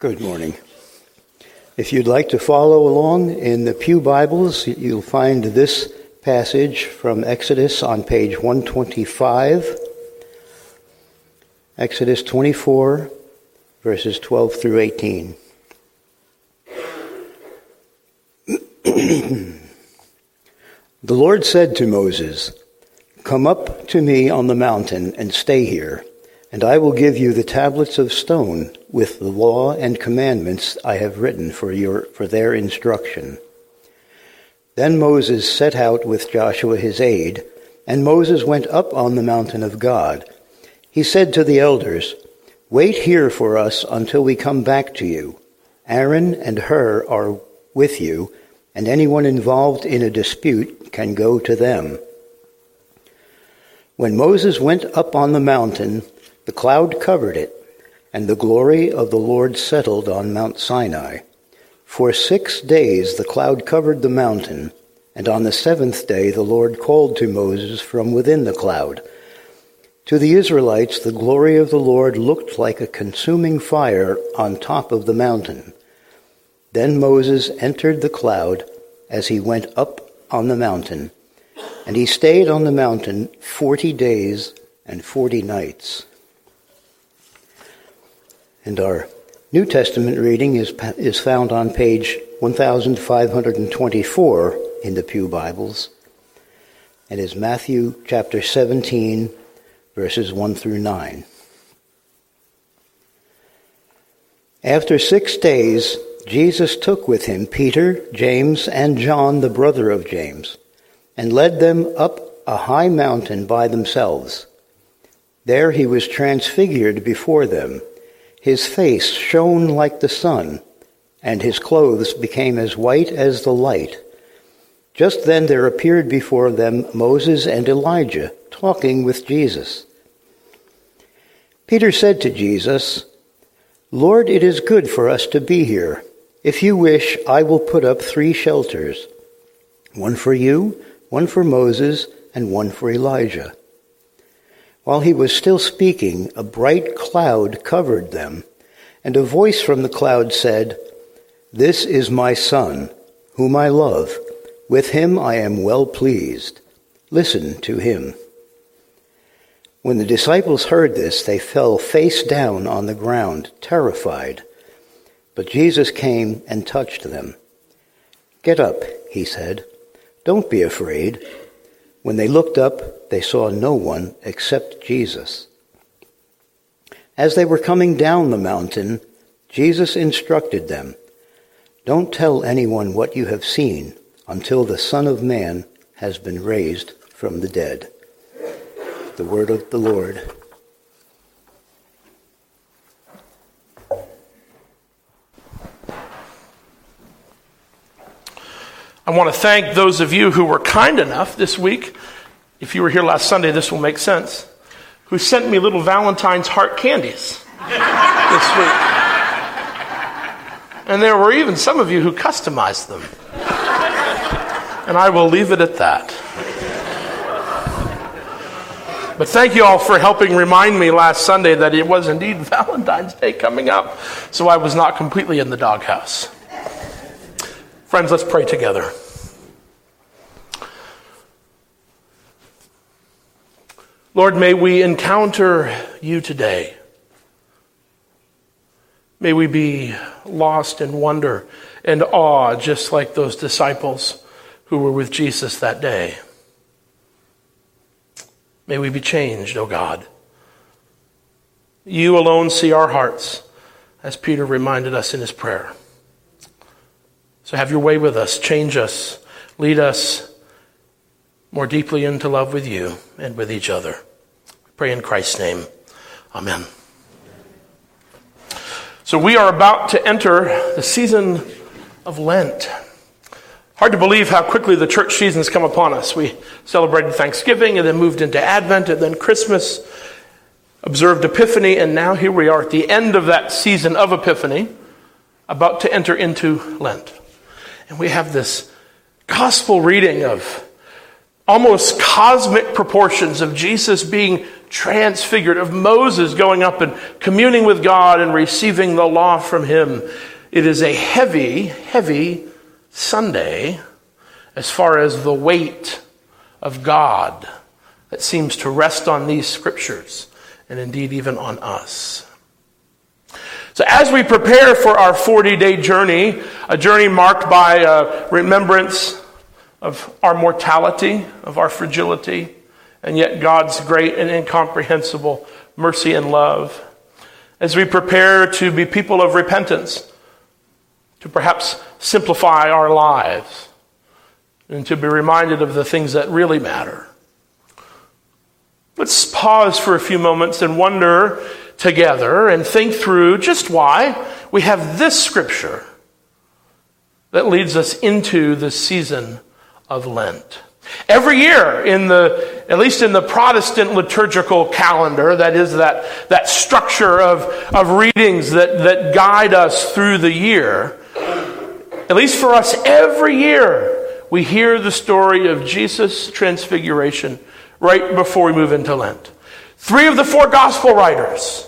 Good morning. If you'd like to follow along in the Pew Bibles, you'll find this passage from Exodus on page 125. Exodus 24, verses 12 through 18. the Lord said to Moses, Come up to me on the mountain and stay here and I will give you the tablets of stone with the law and commandments I have written for, your, for their instruction. Then Moses set out with Joshua his aide, and Moses went up on the mountain of God. He said to the elders, Wait here for us until we come back to you. Aaron and Hur are with you, and anyone involved in a dispute can go to them. When Moses went up on the mountain, the cloud covered it, and the glory of the Lord settled on Mount Sinai. For six days the cloud covered the mountain, and on the seventh day the Lord called to Moses from within the cloud. To the Israelites, the glory of the Lord looked like a consuming fire on top of the mountain. Then Moses entered the cloud as he went up on the mountain, and he stayed on the mountain forty days and forty nights. And our New Testament reading is, is found on page 1524 in the Pew Bibles. It is Matthew chapter 17, verses 1 through 9. After six days, Jesus took with him Peter, James, and John, the brother of James, and led them up a high mountain by themselves. There he was transfigured before them his face shone like the sun, and his clothes became as white as the light. Just then there appeared before them Moses and Elijah talking with Jesus. Peter said to Jesus, Lord, it is good for us to be here. If you wish, I will put up three shelters one for you, one for Moses, and one for Elijah. While he was still speaking, a bright cloud covered them, and a voice from the cloud said, This is my Son, whom I love. With him I am well pleased. Listen to him. When the disciples heard this, they fell face down on the ground, terrified. But Jesus came and touched them. Get up, he said. Don't be afraid. When they looked up, they saw no one except Jesus. As they were coming down the mountain, Jesus instructed them, Don't tell anyone what you have seen until the Son of Man has been raised from the dead. The word of the Lord. I want to thank those of you who were kind enough this week. If you were here last Sunday, this will make sense. Who sent me little Valentine's heart candies this week. And there were even some of you who customized them. And I will leave it at that. But thank you all for helping remind me last Sunday that it was indeed Valentine's Day coming up, so I was not completely in the doghouse. Friends, let's pray together. Lord, may we encounter you today. May we be lost in wonder and awe, just like those disciples who were with Jesus that day. May we be changed, O oh God. You alone see our hearts, as Peter reminded us in his prayer. So have your way with us, change us, lead us more deeply into love with you and with each other. Pray in Christ's name. Amen. So we are about to enter the season of Lent. Hard to believe how quickly the church seasons come upon us. We celebrated Thanksgiving and then moved into Advent and then Christmas, observed Epiphany, and now here we are at the end of that season of Epiphany, about to enter into Lent. And we have this gospel reading of almost cosmic proportions of Jesus being transfigured, of Moses going up and communing with God and receiving the law from him. It is a heavy, heavy Sunday as far as the weight of God that seems to rest on these scriptures and indeed even on us. So, as we prepare for our 40 day journey, a journey marked by uh, remembrance of our mortality, of our fragility, and yet God's great and incomprehensible mercy and love, as we prepare to be people of repentance, to perhaps simplify our lives, and to be reminded of the things that really matter. Let's pause for a few moments and wonder together and think through just why we have this scripture that leads us into the season of Lent. Every year in the, at least in the Protestant liturgical calendar, that is that, that structure of, of readings that, that guide us through the year, at least for us, every year we hear the story of Jesus' transfiguration right before we move into Lent. Three of the four gospel writers,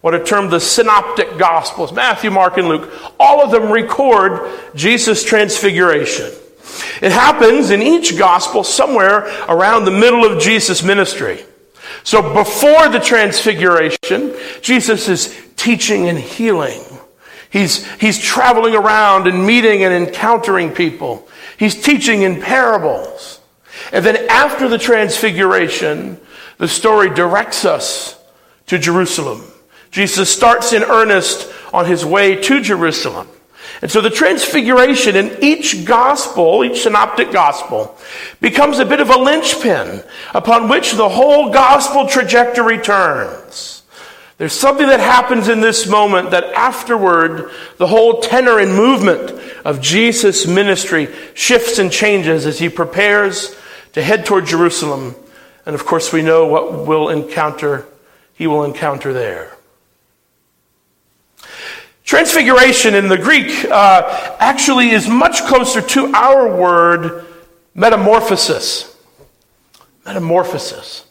what are termed the synoptic gospels, Matthew, Mark, and Luke, all of them record Jesus' transfiguration. It happens in each gospel somewhere around the middle of Jesus' ministry. So before the transfiguration, Jesus is teaching and healing. He's, he's traveling around and meeting and encountering people. He's teaching in parables. And then after the transfiguration, the story directs us to Jerusalem. Jesus starts in earnest on his way to Jerusalem. And so the transfiguration in each gospel, each synoptic gospel, becomes a bit of a linchpin upon which the whole gospel trajectory turns. There's something that happens in this moment that afterward, the whole tenor and movement of Jesus' ministry shifts and changes as he prepares to head toward Jerusalem. And of course, we know what will encounter, he will encounter there. Transfiguration in the Greek uh, actually is much closer to our word metamorphosis. Metamorphosis.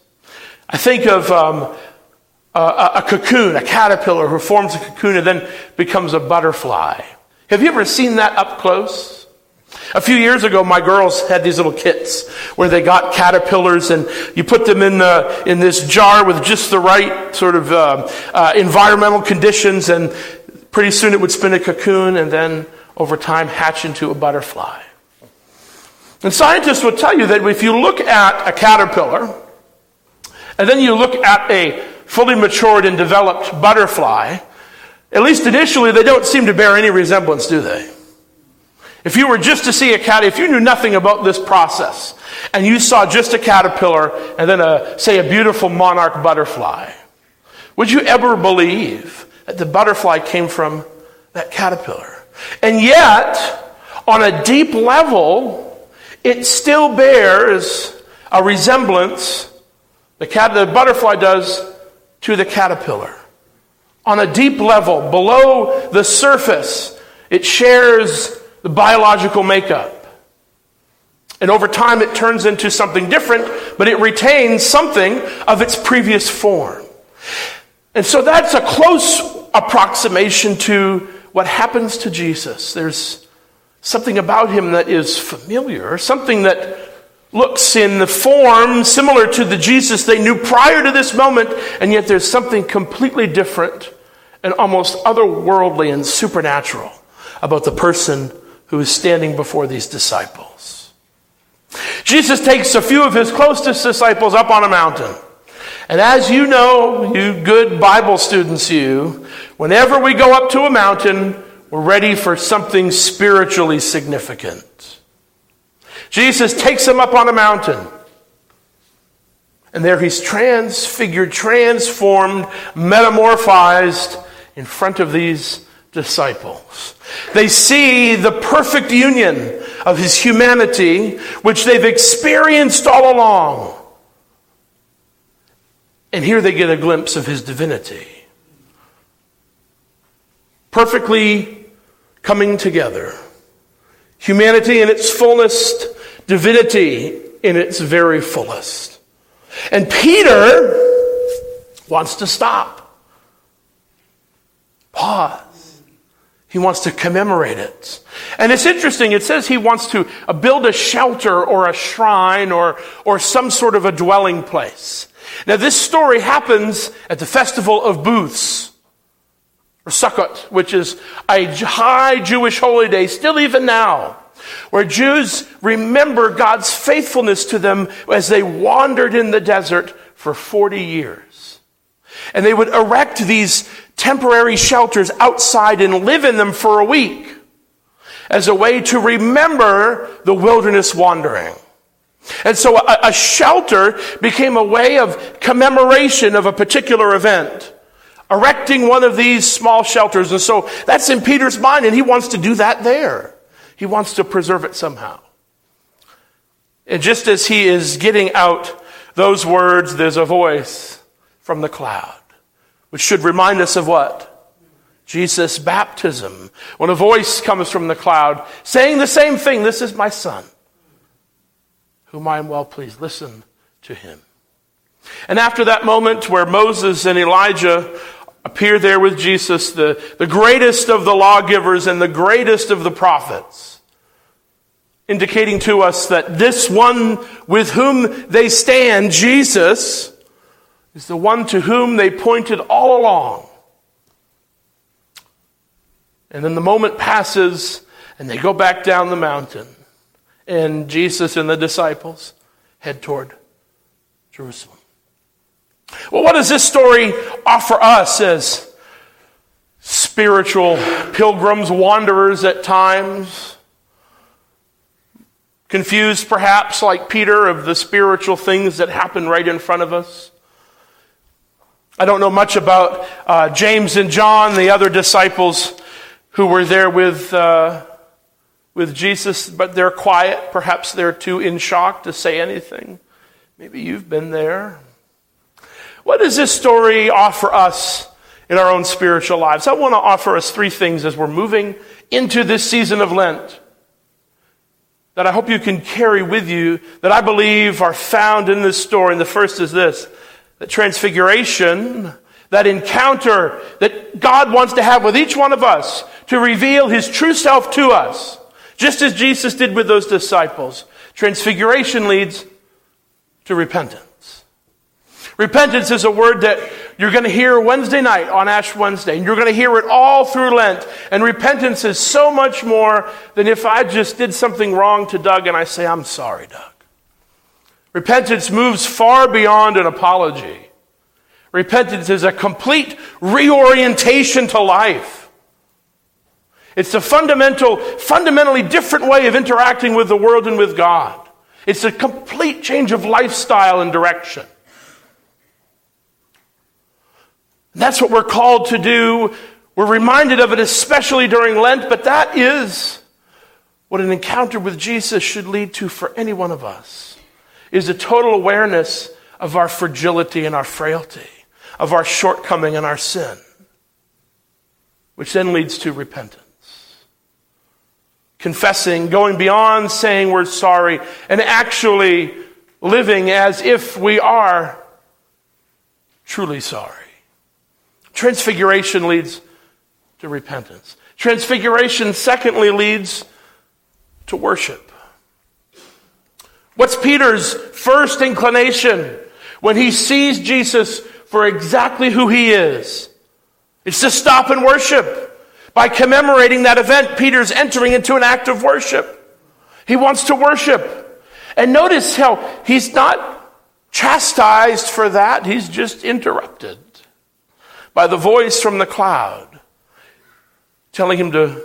I think of um, a, a cocoon, a caterpillar who forms a cocoon and then becomes a butterfly. Have you ever seen that up close? A few years ago, my girls had these little kits where they got caterpillars and you put them in, the, in this jar with just the right sort of uh, uh, environmental conditions and Pretty soon it would spin a cocoon and then over time hatch into a butterfly. And scientists will tell you that if you look at a caterpillar and then you look at a fully matured and developed butterfly, at least initially they don't seem to bear any resemblance, do they? If you were just to see a cat, if you knew nothing about this process, and you saw just a caterpillar and then a, say, a beautiful monarch butterfly, would you ever believe that the butterfly came from that caterpillar. And yet, on a deep level, it still bears a resemblance, the, cat, the butterfly does, to the caterpillar. On a deep level, below the surface, it shares the biological makeup. And over time, it turns into something different, but it retains something of its previous form. And so that's a close approximation to what happens to Jesus. There's something about him that is familiar, something that looks in the form similar to the Jesus they knew prior to this moment, and yet there's something completely different and almost otherworldly and supernatural about the person who is standing before these disciples. Jesus takes a few of his closest disciples up on a mountain. And as you know, you good Bible students, you, whenever we go up to a mountain, we're ready for something spiritually significant. Jesus takes them up on a mountain. And there he's transfigured, transformed, metamorphized in front of these disciples. They see the perfect union of his humanity, which they've experienced all along and here they get a glimpse of his divinity. Perfectly coming together. Humanity in its fullest, divinity in its very fullest. And Peter wants to stop, pause. He wants to commemorate it. And it's interesting, it says he wants to uh, build a shelter or a shrine or, or some sort of a dwelling place. Now, this story happens at the Festival of Booths, or Sukkot, which is a high Jewish holy day, still even now, where Jews remember God's faithfulness to them as they wandered in the desert for 40 years. And they would erect these temporary shelters outside and live in them for a week as a way to remember the wilderness wandering. And so a, a, shelter became a way of commemoration of a particular event. Erecting one of these small shelters. And so that's in Peter's mind, and he wants to do that there. He wants to preserve it somehow. And just as he is getting out those words, there's a voice from the cloud, which should remind us of what? Jesus' baptism. When a voice comes from the cloud saying the same thing, This is my son whom I am well pleased. Listen to him. And after that moment where Moses and Elijah appear there with Jesus, the, the greatest of the lawgivers and the greatest of the prophets, indicating to us that this one with whom they stand, Jesus, is the one to whom they pointed all along. And then the moment passes and they go back down the mountain and Jesus and the disciples head toward Jerusalem. Well, what does this story offer us as spiritual pilgrims, wanderers at times? Confused perhaps, like Peter, of the spiritual things that happen right in front of us? I don't know much about uh, James and John, the other disciples who were there with uh, with Jesus, but they're quiet. Perhaps they're too in shock to say anything. Maybe you've been there. What does this story offer us in our own spiritual lives? I want to offer us three things as we're moving into this season of Lent that I hope you can carry with you that I believe are found in this story. And the first is this that transfiguration, that encounter that God wants to have with each one of us to reveal his true self to us just as Jesus did with those disciples. Transfiguration leads to repentance. Repentance is a word that you're going to hear Wednesday night on Ash Wednesday, and you're going to hear it all through Lent. And repentance is so much more than if I just did something wrong to Doug and I say, I'm sorry, Doug. Repentance moves far beyond an apology. Repentance is a complete reorientation to life. It's a fundamental, fundamentally different way of interacting with the world and with God. It's a complete change of lifestyle and direction. That's what we're called to do. We're reminded of it, especially during Lent, but that is what an encounter with Jesus should lead to for any one of us is a total awareness of our fragility and our frailty, of our shortcoming and our sin, which then leads to repentance confessing, going beyond saying we're sorry, and actually living as if we are truly sorry. Transfiguration leads to repentance. Transfiguration, secondly, leads to worship. What's Peter's first inclination when he sees Jesus for exactly who he is? It's to stop and worship. By commemorating that event, Peter's entering into an act of worship. He wants to worship. And notice how he's not chastised for that, he's just interrupted by the voice from the cloud telling him to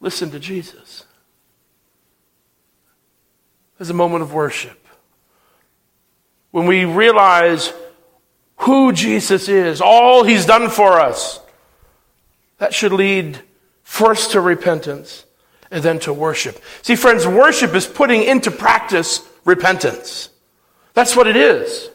listen to Jesus. There's a moment of worship. When we realize who Jesus is, all he's done for us, that should lead first to repentance and then to worship. See, friends, worship is putting into practice repentance. That's what it is.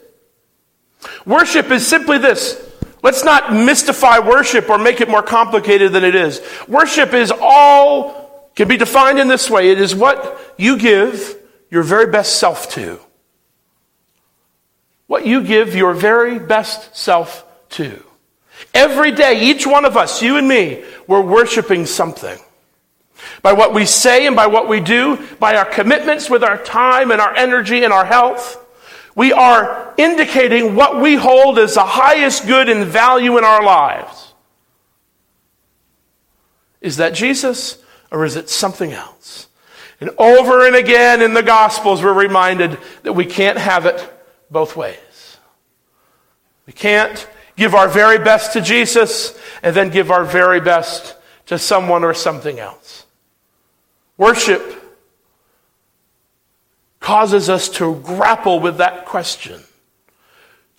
Worship is simply this. Let's not mystify worship or make it more complicated than it is. Worship is all, can be defined in this way. It is what you give your very best self to. What you give your very best self to. Every day, each one of us, you and me, we're worshiping something. By what we say and by what we do, by our commitments with our time and our energy and our health, we are indicating what we hold as the highest good and value in our lives. Is that Jesus or is it something else? And over and again in the Gospels, we're reminded that we can't have it both ways. We can't give our very best to Jesus and then give our very best to someone or something else. Worship causes us to grapple with that question.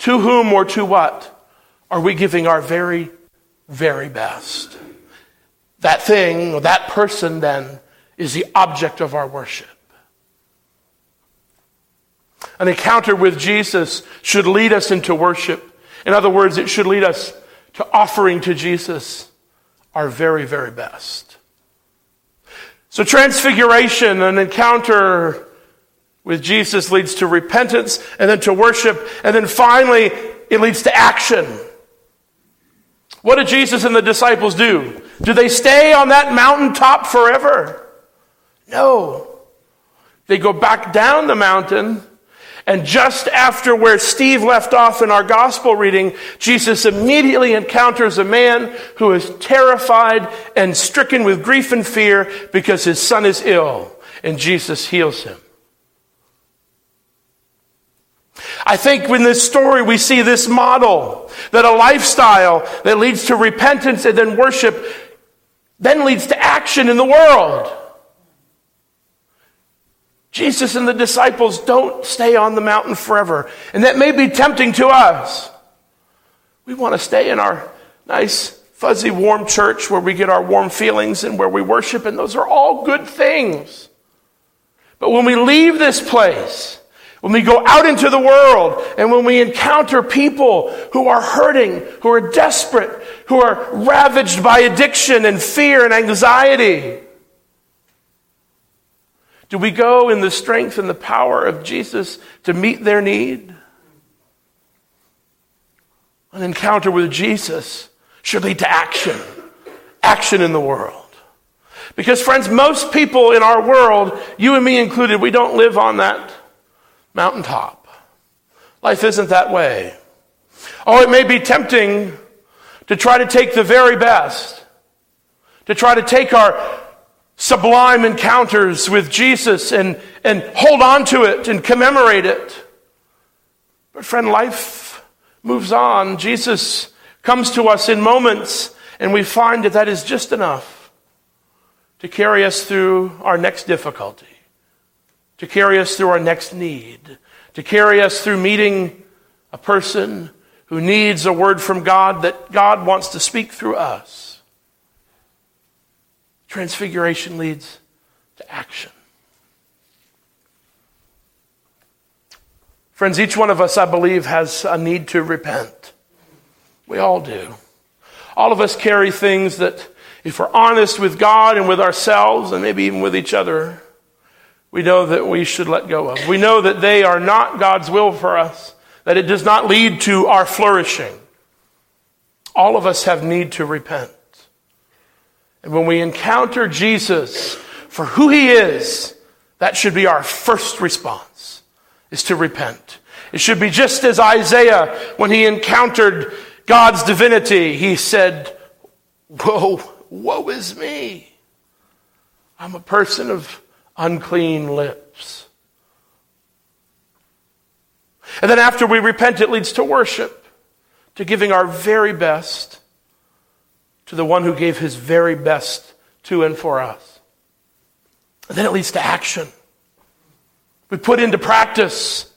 To whom or to what are we giving our very, very best? That thing or that person then is the object of our worship. An encounter with Jesus should lead us into worship. In other words, it should lead us to offering to Jesus our very, very best. So, transfiguration, an encounter with Jesus leads to repentance and then to worship, and then finally, it leads to action. What did Jesus and the disciples do? Do they stay on that mountaintop forever? No. They go back down the mountain, and just after where Steve left off in our gospel reading, Jesus immediately encounters a man who is terrified and stricken with grief and fear because his son is ill, and Jesus heals him. I think in this story we see this model that a lifestyle that leads to repentance and then worship then leads to action in the world. Jesus and the disciples don't stay on the mountain forever. And that may be tempting to us. We want to stay in our nice, fuzzy, warm church where we get our warm feelings and where we worship, and those are all good things. But when we leave this place, when we go out into the world and when we encounter people who are hurting, who are desperate, who are ravaged by addiction and fear and anxiety, do we go in the strength and the power of Jesus to meet their need? An encounter with Jesus should lead to action, action in the world. Because, friends, most people in our world, you and me included, we don't live on that mountaintop. Life isn't that way. Oh, it may be tempting to try to take the very best, to try to take our sublime encounters with Jesus and, and hold on to it and commemorate it. But, friend, life moves on. Jesus comes to us in moments, and we find that that is just enough to carry us through our next difficulty to carry us through our next need, to carry us through meeting a person who needs a word from God that God wants to speak through us. Transfiguration leads to action. Friends, each one of us, I believe, has a need to repent. We all do. All of us carry things that, if we're honest with God and with ourselves, and maybe even with each other, we know that we should let go of. We know that they are not God's will for us, that it does not lead to our flourishing. All of us have need to repent. And when we encounter Jesus for who he is, that should be our first response, is to repent. It should be just as Isaiah, when he encountered God's divinity, he said, Whoa, woe is me. I'm a person of unclean lips. And then after we repent, it leads to worship, to giving our very best to the one who gave his very best to and for us. And then it leads to action. We put into practice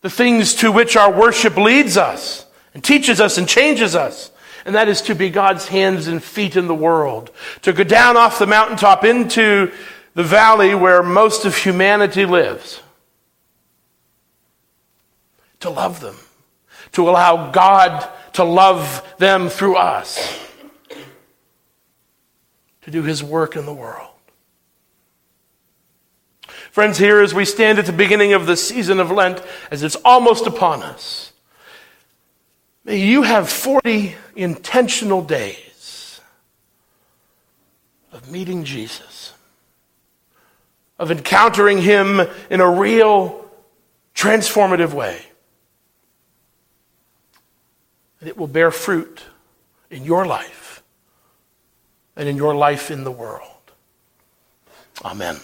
the things to which our worship leads us and teaches us and changes us. And that is to be God's hands and feet in the world. To go down off the mountaintop into the valley where most of humanity lives. To love them, to allow God to love them through us, to do his work in the world. Friends, here as we stand at the beginning of the season of Lent, as it's almost upon us, may you have 40 intentional days of meeting Jesus, of encountering him in a real, transformative way. And it will bear fruit in your life and in your life in the world. Amen.